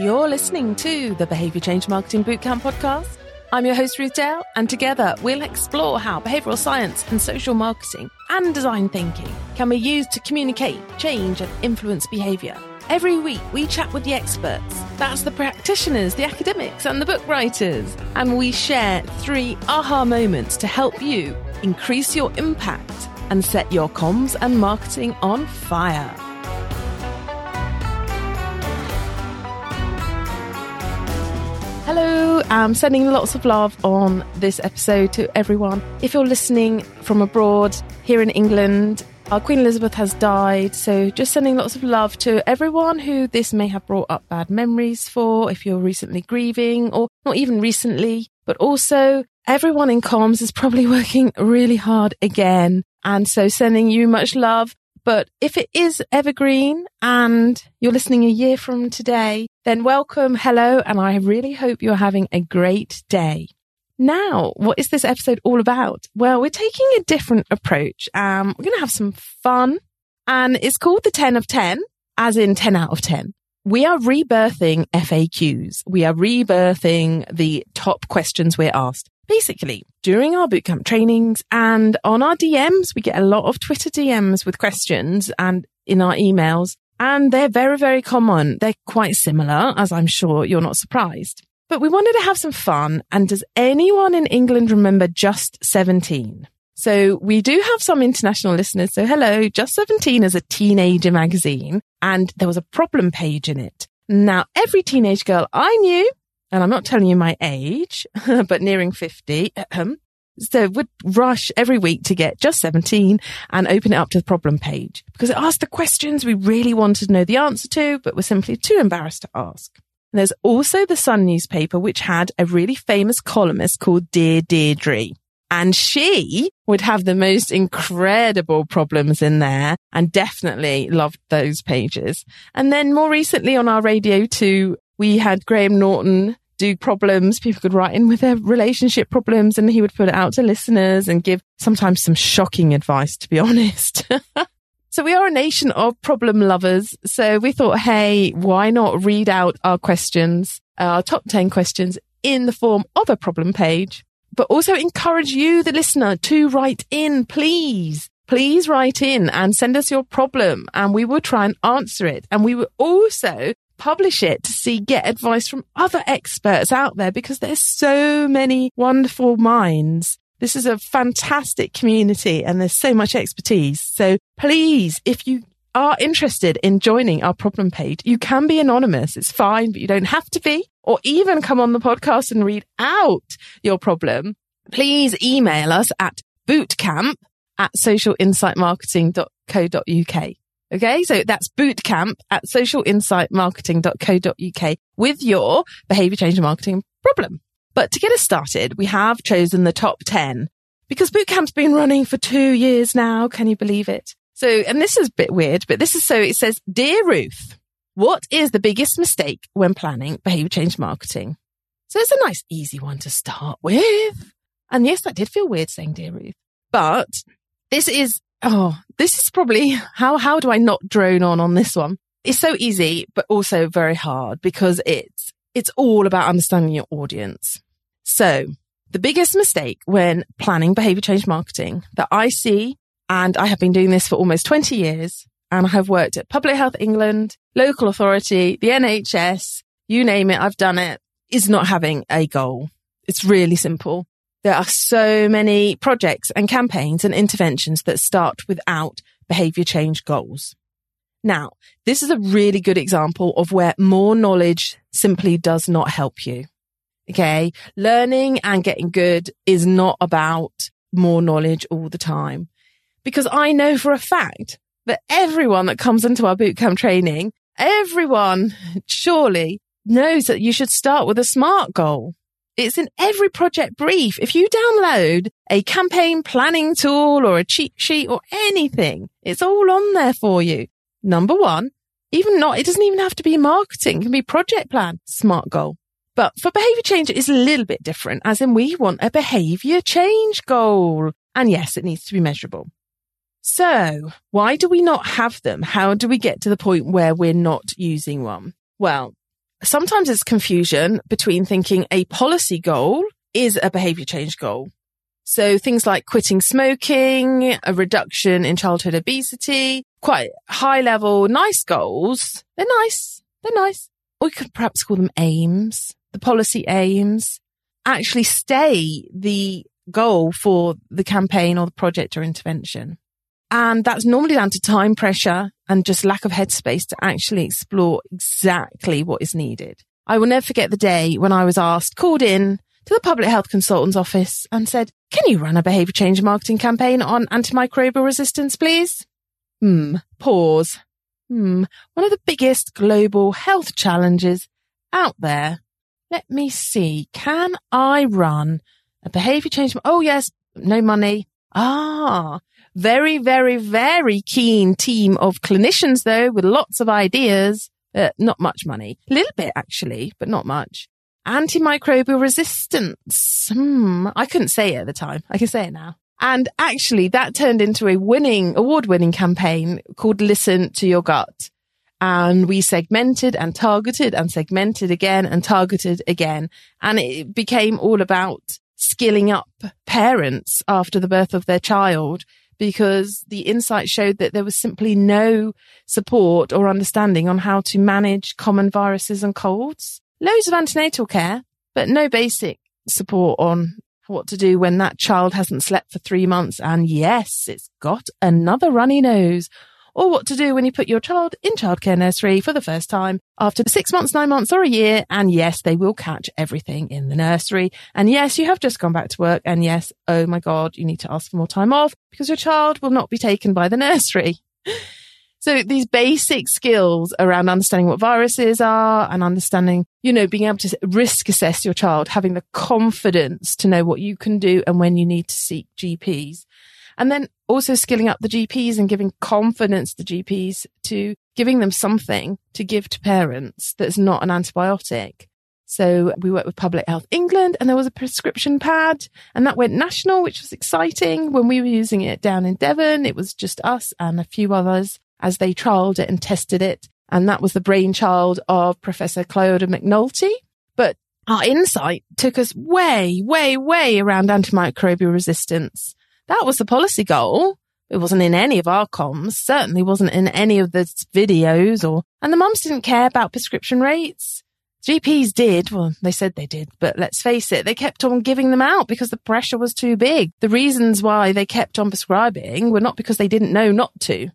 You're listening to the Behavior Change Marketing Bootcamp podcast. I'm your host, Ruth Dale, and together we'll explore how behavioral science and social marketing and design thinking can be used to communicate, change, and influence behavior. Every week, we chat with the experts that's the practitioners, the academics, and the book writers. And we share three aha moments to help you increase your impact and set your comms and marketing on fire. I'm sending lots of love on this episode to everyone. If you're listening from abroad, here in England, our Queen Elizabeth has died, so just sending lots of love to everyone who this may have brought up bad memories for, if you're recently grieving, or not even recently, but also everyone in comms is probably working really hard again. And so sending you much love. But if it is evergreen and you're listening a year from today, then welcome, hello, and I really hope you're having a great day. Now, what is this episode all about? Well, we're taking a different approach. Um, we're going to have some fun and it's called the 10 of 10, as in 10 out of 10. We are rebirthing FAQs. We are rebirthing the top questions we're asked. Basically, during our bootcamp trainings and on our DMs, we get a lot of Twitter DMs with questions and in our emails. And they're very, very common. They're quite similar, as I'm sure you're not surprised. But we wanted to have some fun. And does anyone in England remember Just 17? So we do have some international listeners. So hello, Just 17 is a teenager magazine and there was a problem page in it. Now, every teenage girl I knew and I'm not telling you my age, but nearing 50, so would rush every week to get just 17 and open it up to the problem page because it asked the questions we really wanted to know the answer to, but were simply too embarrassed to ask. And there's also the Sun newspaper, which had a really famous columnist called Dear Deirdre. And she would have the most incredible problems in there and definitely loved those pages. And then more recently on our radio too, we had Graham Norton do problems. People could write in with their relationship problems and he would put it out to listeners and give sometimes some shocking advice, to be honest. so we are a nation of problem lovers. So we thought, hey, why not read out our questions, uh, our top 10 questions in the form of a problem page, but also encourage you, the listener, to write in, please. Please write in and send us your problem and we will try and answer it. And we will also publish it to see, get advice from other experts out there because there's so many wonderful minds. This is a fantastic community and there's so much expertise. So please, if you are interested in joining our problem page, you can be anonymous. It's fine, but you don't have to be or even come on the podcast and read out your problem. Please email us at bootcamp at socialinsightmarketing.co.uk. Okay. So that's bootcamp at socialinsightmarketing.co.uk with your behavior change and marketing problem. But to get us started, we have chosen the top 10 because bootcamp's been running for two years now. Can you believe it? So, and this is a bit weird, but this is so it says, Dear Ruth, what is the biggest mistake when planning behavior change marketing? So it's a nice, easy one to start with. And yes, that did feel weird saying Dear Ruth, but this is Oh, this is probably how, how do I not drone on on this one? It's so easy, but also very hard because it's, it's all about understanding your audience. So the biggest mistake when planning behavior change marketing that I see, and I have been doing this for almost 20 years, and I have worked at Public Health England, local authority, the NHS, you name it, I've done it, is not having a goal. It's really simple. There are so many projects and campaigns and interventions that start without behavior change goals. Now, this is a really good example of where more knowledge simply does not help you. Okay. Learning and getting good is not about more knowledge all the time because I know for a fact that everyone that comes into our bootcamp training, everyone surely knows that you should start with a SMART goal. It's in every project brief. If you download a campaign planning tool or a cheat sheet or anything, it's all on there for you. Number one, even not, it doesn't even have to be marketing. It can be project plan, smart goal. But for behavior change, it's a little bit different, as in we want a behavior change goal. And yes, it needs to be measurable. So why do we not have them? How do we get to the point where we're not using one? Well, sometimes it's confusion between thinking a policy goal is a behavior change goal. So things like quitting smoking, a reduction in childhood obesity, quite high level, nice goals. They're nice. They're nice. Or we could perhaps call them aims, the policy aims actually stay the goal for the campaign or the project or intervention. And that's normally down to time pressure and just lack of headspace to actually explore exactly what is needed. I will never forget the day when I was asked, called in to the public health consultant's office and said, can you run a behavior change marketing campaign on antimicrobial resistance, please? Hmm. Pause. Hmm. One of the biggest global health challenges out there. Let me see. Can I run a behavior change? Oh, yes. No money. Ah, very, very, very keen team of clinicians though, with lots of ideas. Uh, not much money. A little bit actually, but not much. Antimicrobial resistance. Hmm. I couldn't say it at the time. I can say it now. And actually that turned into a winning, award winning campaign called Listen to Your Gut. And we segmented and targeted and segmented again and targeted again. And it became all about skilling up parents after the birth of their child because the insight showed that there was simply no support or understanding on how to manage common viruses and colds. Loads of antenatal care, but no basic support on what to do when that child hasn't slept for three months. And yes, it's got another runny nose or what to do when you put your child in childcare nursery for the first time after six months, nine months or a year. And yes, they will catch everything in the nursery. And yes, you have just gone back to work. And yes, oh my God, you need to ask for more time off because your child will not be taken by the nursery. So these basic skills around understanding what viruses are and understanding, you know, being able to risk assess your child, having the confidence to know what you can do and when you need to seek GPs and then also skilling up the GPs and giving confidence to GPs to giving them something to give to parents that's not an antibiotic. So we worked with Public Health England and there was a prescription pad and that went national, which was exciting. When we were using it down in Devon, it was just us and a few others as they trialed it and tested it. And that was the brainchild of Professor Cliodna McNulty. But our insight took us way, way, way around antimicrobial resistance that was the policy goal. It wasn't in any of our comms, certainly wasn't in any of the videos or, and the mums didn't care about prescription rates. GPs did. Well, they said they did, but let's face it, they kept on giving them out because the pressure was too big. The reasons why they kept on prescribing were not because they didn't know not to.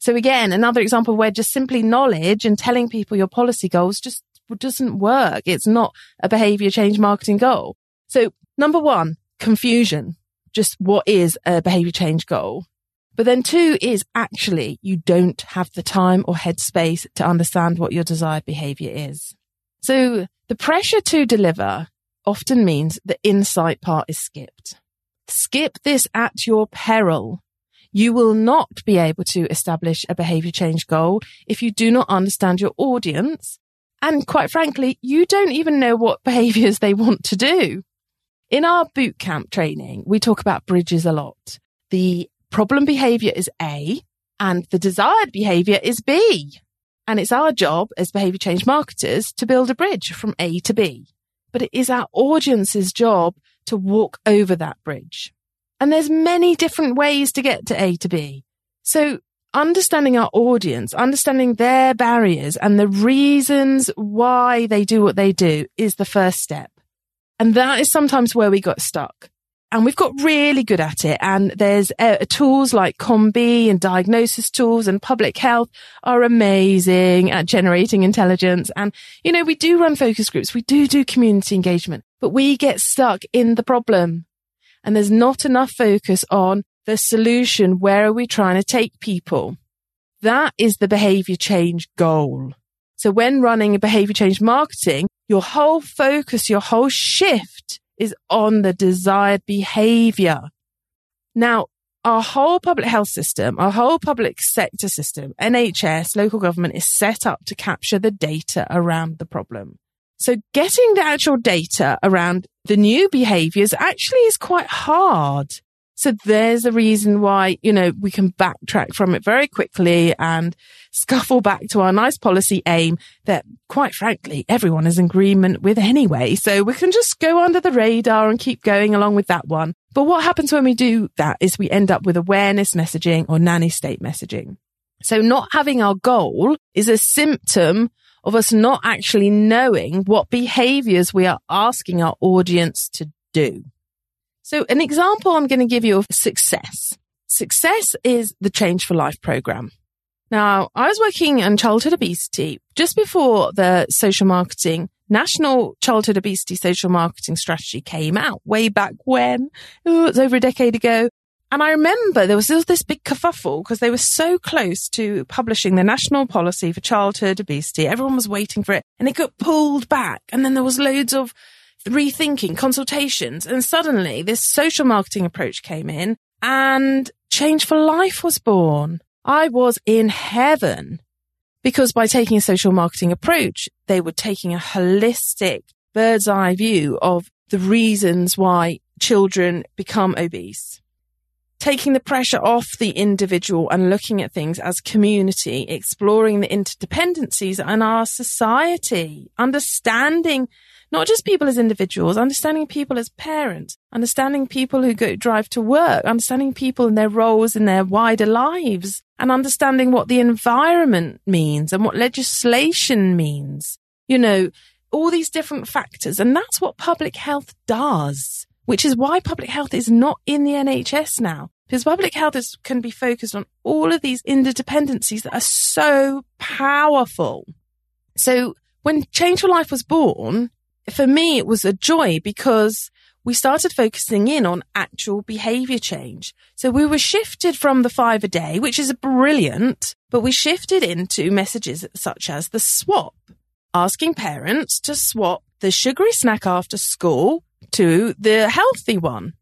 So again, another example where just simply knowledge and telling people your policy goals just doesn't work. It's not a behavior change marketing goal. So number one, confusion just what is a behavior change goal. But then two is actually you don't have the time or headspace to understand what your desired behavior is. So the pressure to deliver often means the insight part is skipped. Skip this at your peril. You will not be able to establish a behavior change goal if you do not understand your audience. And quite frankly, you don't even know what behaviors they want to do. In our boot camp training, we talk about bridges a lot. The problem behavior is A and the desired behavior is B. And it's our job as behavior change marketers to build a bridge from A to B. But it is our audience's job to walk over that bridge. And there's many different ways to get to A to B. So understanding our audience, understanding their barriers and the reasons why they do what they do is the first step. And that is sometimes where we got stuck. And we've got really good at it. And there's uh, tools like COM-B and diagnosis tools and public health are amazing at generating intelligence. And, you know, we do run focus groups. We do do community engagement, but we get stuck in the problem. And there's not enough focus on the solution. Where are we trying to take people? That is the behavior change goal. So when running a behavior change marketing, your whole focus, your whole shift is on the desired behavior. Now, our whole public health system, our whole public sector system, NHS, local government is set up to capture the data around the problem. So getting the actual data around the new behaviors actually is quite hard. So there's a reason why, you know, we can backtrack from it very quickly and scuffle back to our nice policy aim that quite frankly, everyone is in agreement with anyway. So we can just go under the radar and keep going along with that one. But what happens when we do that is we end up with awareness messaging or nanny state messaging. So not having our goal is a symptom of us not actually knowing what behaviors we are asking our audience to do. So an example I'm going to give you of success. Success is the Change for Life program. Now, I was working on childhood obesity just before the social marketing, national childhood obesity social marketing strategy came out way back when. Oh, it was over a decade ago. And I remember there was this big kerfuffle because they were so close to publishing the national policy for childhood obesity. Everyone was waiting for it and it got pulled back. And then there was loads of rethinking, consultations. And suddenly this social marketing approach came in and Change for Life was born. I was in heaven because by taking a social marketing approach, they were taking a holistic bird's eye view of the reasons why children become obese. Taking the pressure off the individual and looking at things as community, exploring the interdependencies in our society, understanding not just people as individuals, understanding people as parents, understanding people who go drive to work, understanding people and their roles in their wider lives, and understanding what the environment means and what legislation means. You know, all these different factors. And that's what public health does, which is why public health is not in the NHS now. Because public health is, can be focused on all of these interdependencies that are so powerful. So when Change for Life was born, for me, it was a joy because we started focusing in on actual behavior change. So we were shifted from the five a day, which is brilliant, but we shifted into messages such as the swap, asking parents to swap the sugary snack after school to the healthy one.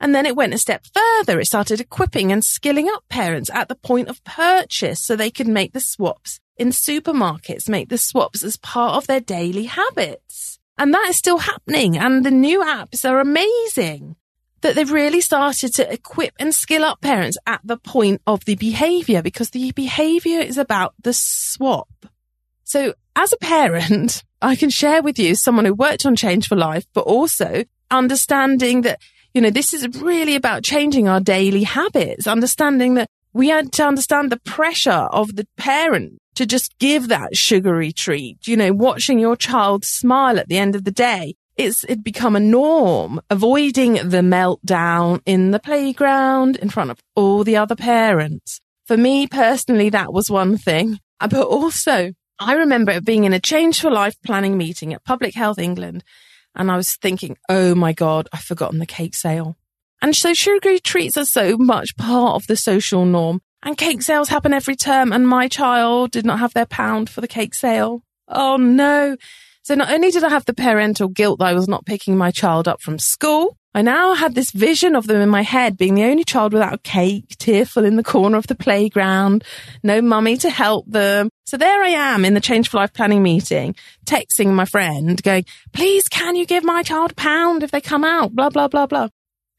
And then it went a step further. It started equipping and skilling up parents at the point of purchase so they could make the swaps in supermarkets, make the swaps as part of their daily habits. And that is still happening. And the new apps are amazing that they've really started to equip and skill up parents at the point of the behavior because the behavior is about the swap. So as a parent, I can share with you someone who worked on change for life, but also understanding that, you know, this is really about changing our daily habits, understanding that we had to understand the pressure of the parent to just give that sugary treat, you know, watching your child smile at the end of the day. It's it become a norm, avoiding the meltdown in the playground in front of all the other parents. For me personally, that was one thing. But also, I remember being in a Change for Life planning meeting at Public Health England, and I was thinking, oh my God, I've forgotten the cake sale. And so sugary treats are so much part of the social norm. And cake sales happen every term, and my child did not have their pound for the cake sale. Oh no. So not only did I have the parental guilt that I was not picking my child up from school, I now had this vision of them in my head being the only child without a cake, tearful in the corner of the playground, no mummy to help them. So there I am in the Change for Life planning meeting, texting my friend going, please can you give my child a pound if they come out? Blah, blah, blah, blah.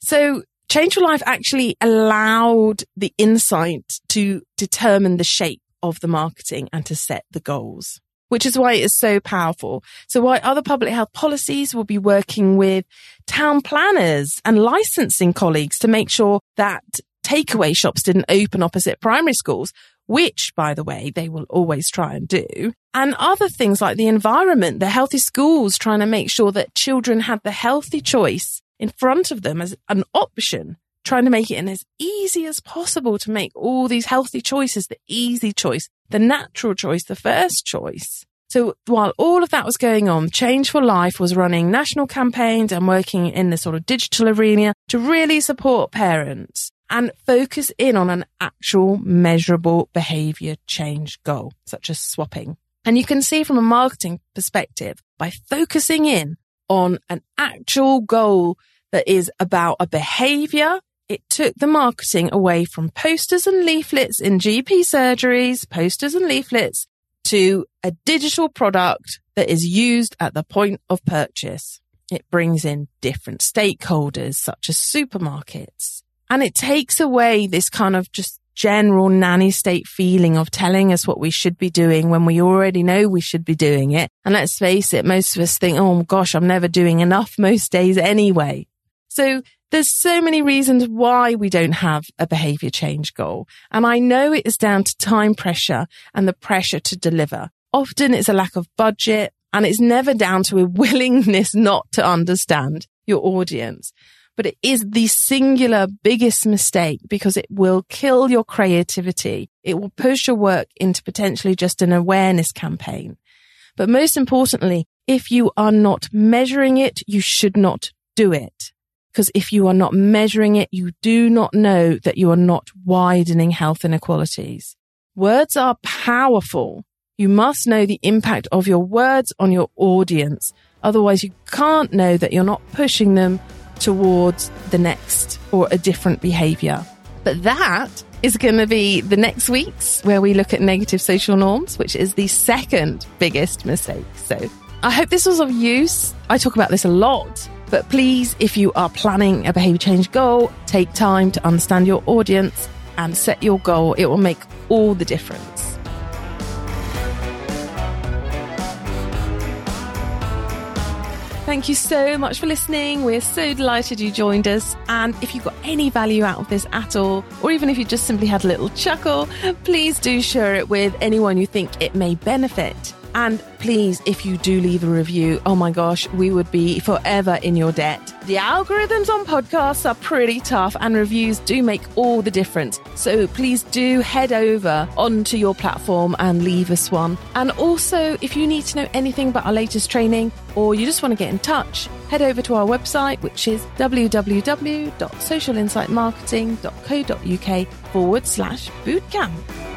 So Change for Life actually allowed the insight to determine the shape of the marketing and to set the goals, which is why it is so powerful. So why other public health policies will be working with town planners and licensing colleagues to make sure that takeaway shops didn't open opposite primary schools, which, by the way, they will always try and do. And other things like the environment, the healthy schools, trying to make sure that children had the healthy choice in front of them as an option, trying to make it as easy as possible to make all these healthy choices, the easy choice, the natural choice, the first choice. So while all of that was going on, Change for Life was running national campaigns and working in the sort of digital arena to really support parents and focus in on an actual measurable behavior change goal, such as swapping. And you can see from a marketing perspective by focusing in on an actual goal that is about a behavior. It took the marketing away from posters and leaflets in GP surgeries, posters and leaflets to a digital product that is used at the point of purchase. It brings in different stakeholders such as supermarkets And it takes away this kind of just general nanny state feeling of telling us what we should be doing when we already know we should be doing it. And let's face it, most of us think, oh gosh, I'm never doing enough most days anyway. So there's so many reasons why we don't have a behavior change goal. And I know it is down to time pressure and the pressure to deliver. Often it's a lack of budget and it's never down to a willingness not to understand your audience but it is the singular biggest mistake because it will kill your creativity. It will push your work into potentially just an awareness campaign. But most importantly, if you are not measuring it, you should not do it. Because if you are not measuring it, you do not know that you are not widening health inequalities. Words are powerful. You must know the impact of your words on your audience. Otherwise, you can't know that you're not pushing them towards the next or a different behavior. But that is going to be the next week's where we look at negative social norms, which is the second biggest mistake. So I hope this was of use. I talk about this a lot, but please, if you are planning a behavior change goal, take time to understand your audience and set your goal. It will make all the difference. Thank you so much for listening. We're so delighted you joined us. And if you got any value out of this at all, or even if you just simply had a little chuckle, please do share it with anyone you think it may benefit. And please, if you do leave a review, oh my gosh, we would be forever in your debt. The algorithms on podcasts are pretty tough and reviews do make all the difference. So please do head over onto your platform and leave us one. And also, if you need to know anything about our latest training or you just want to get in touch, head over to our website, which is www.socialinsightmarketing.co.uk forward slash bootcamp.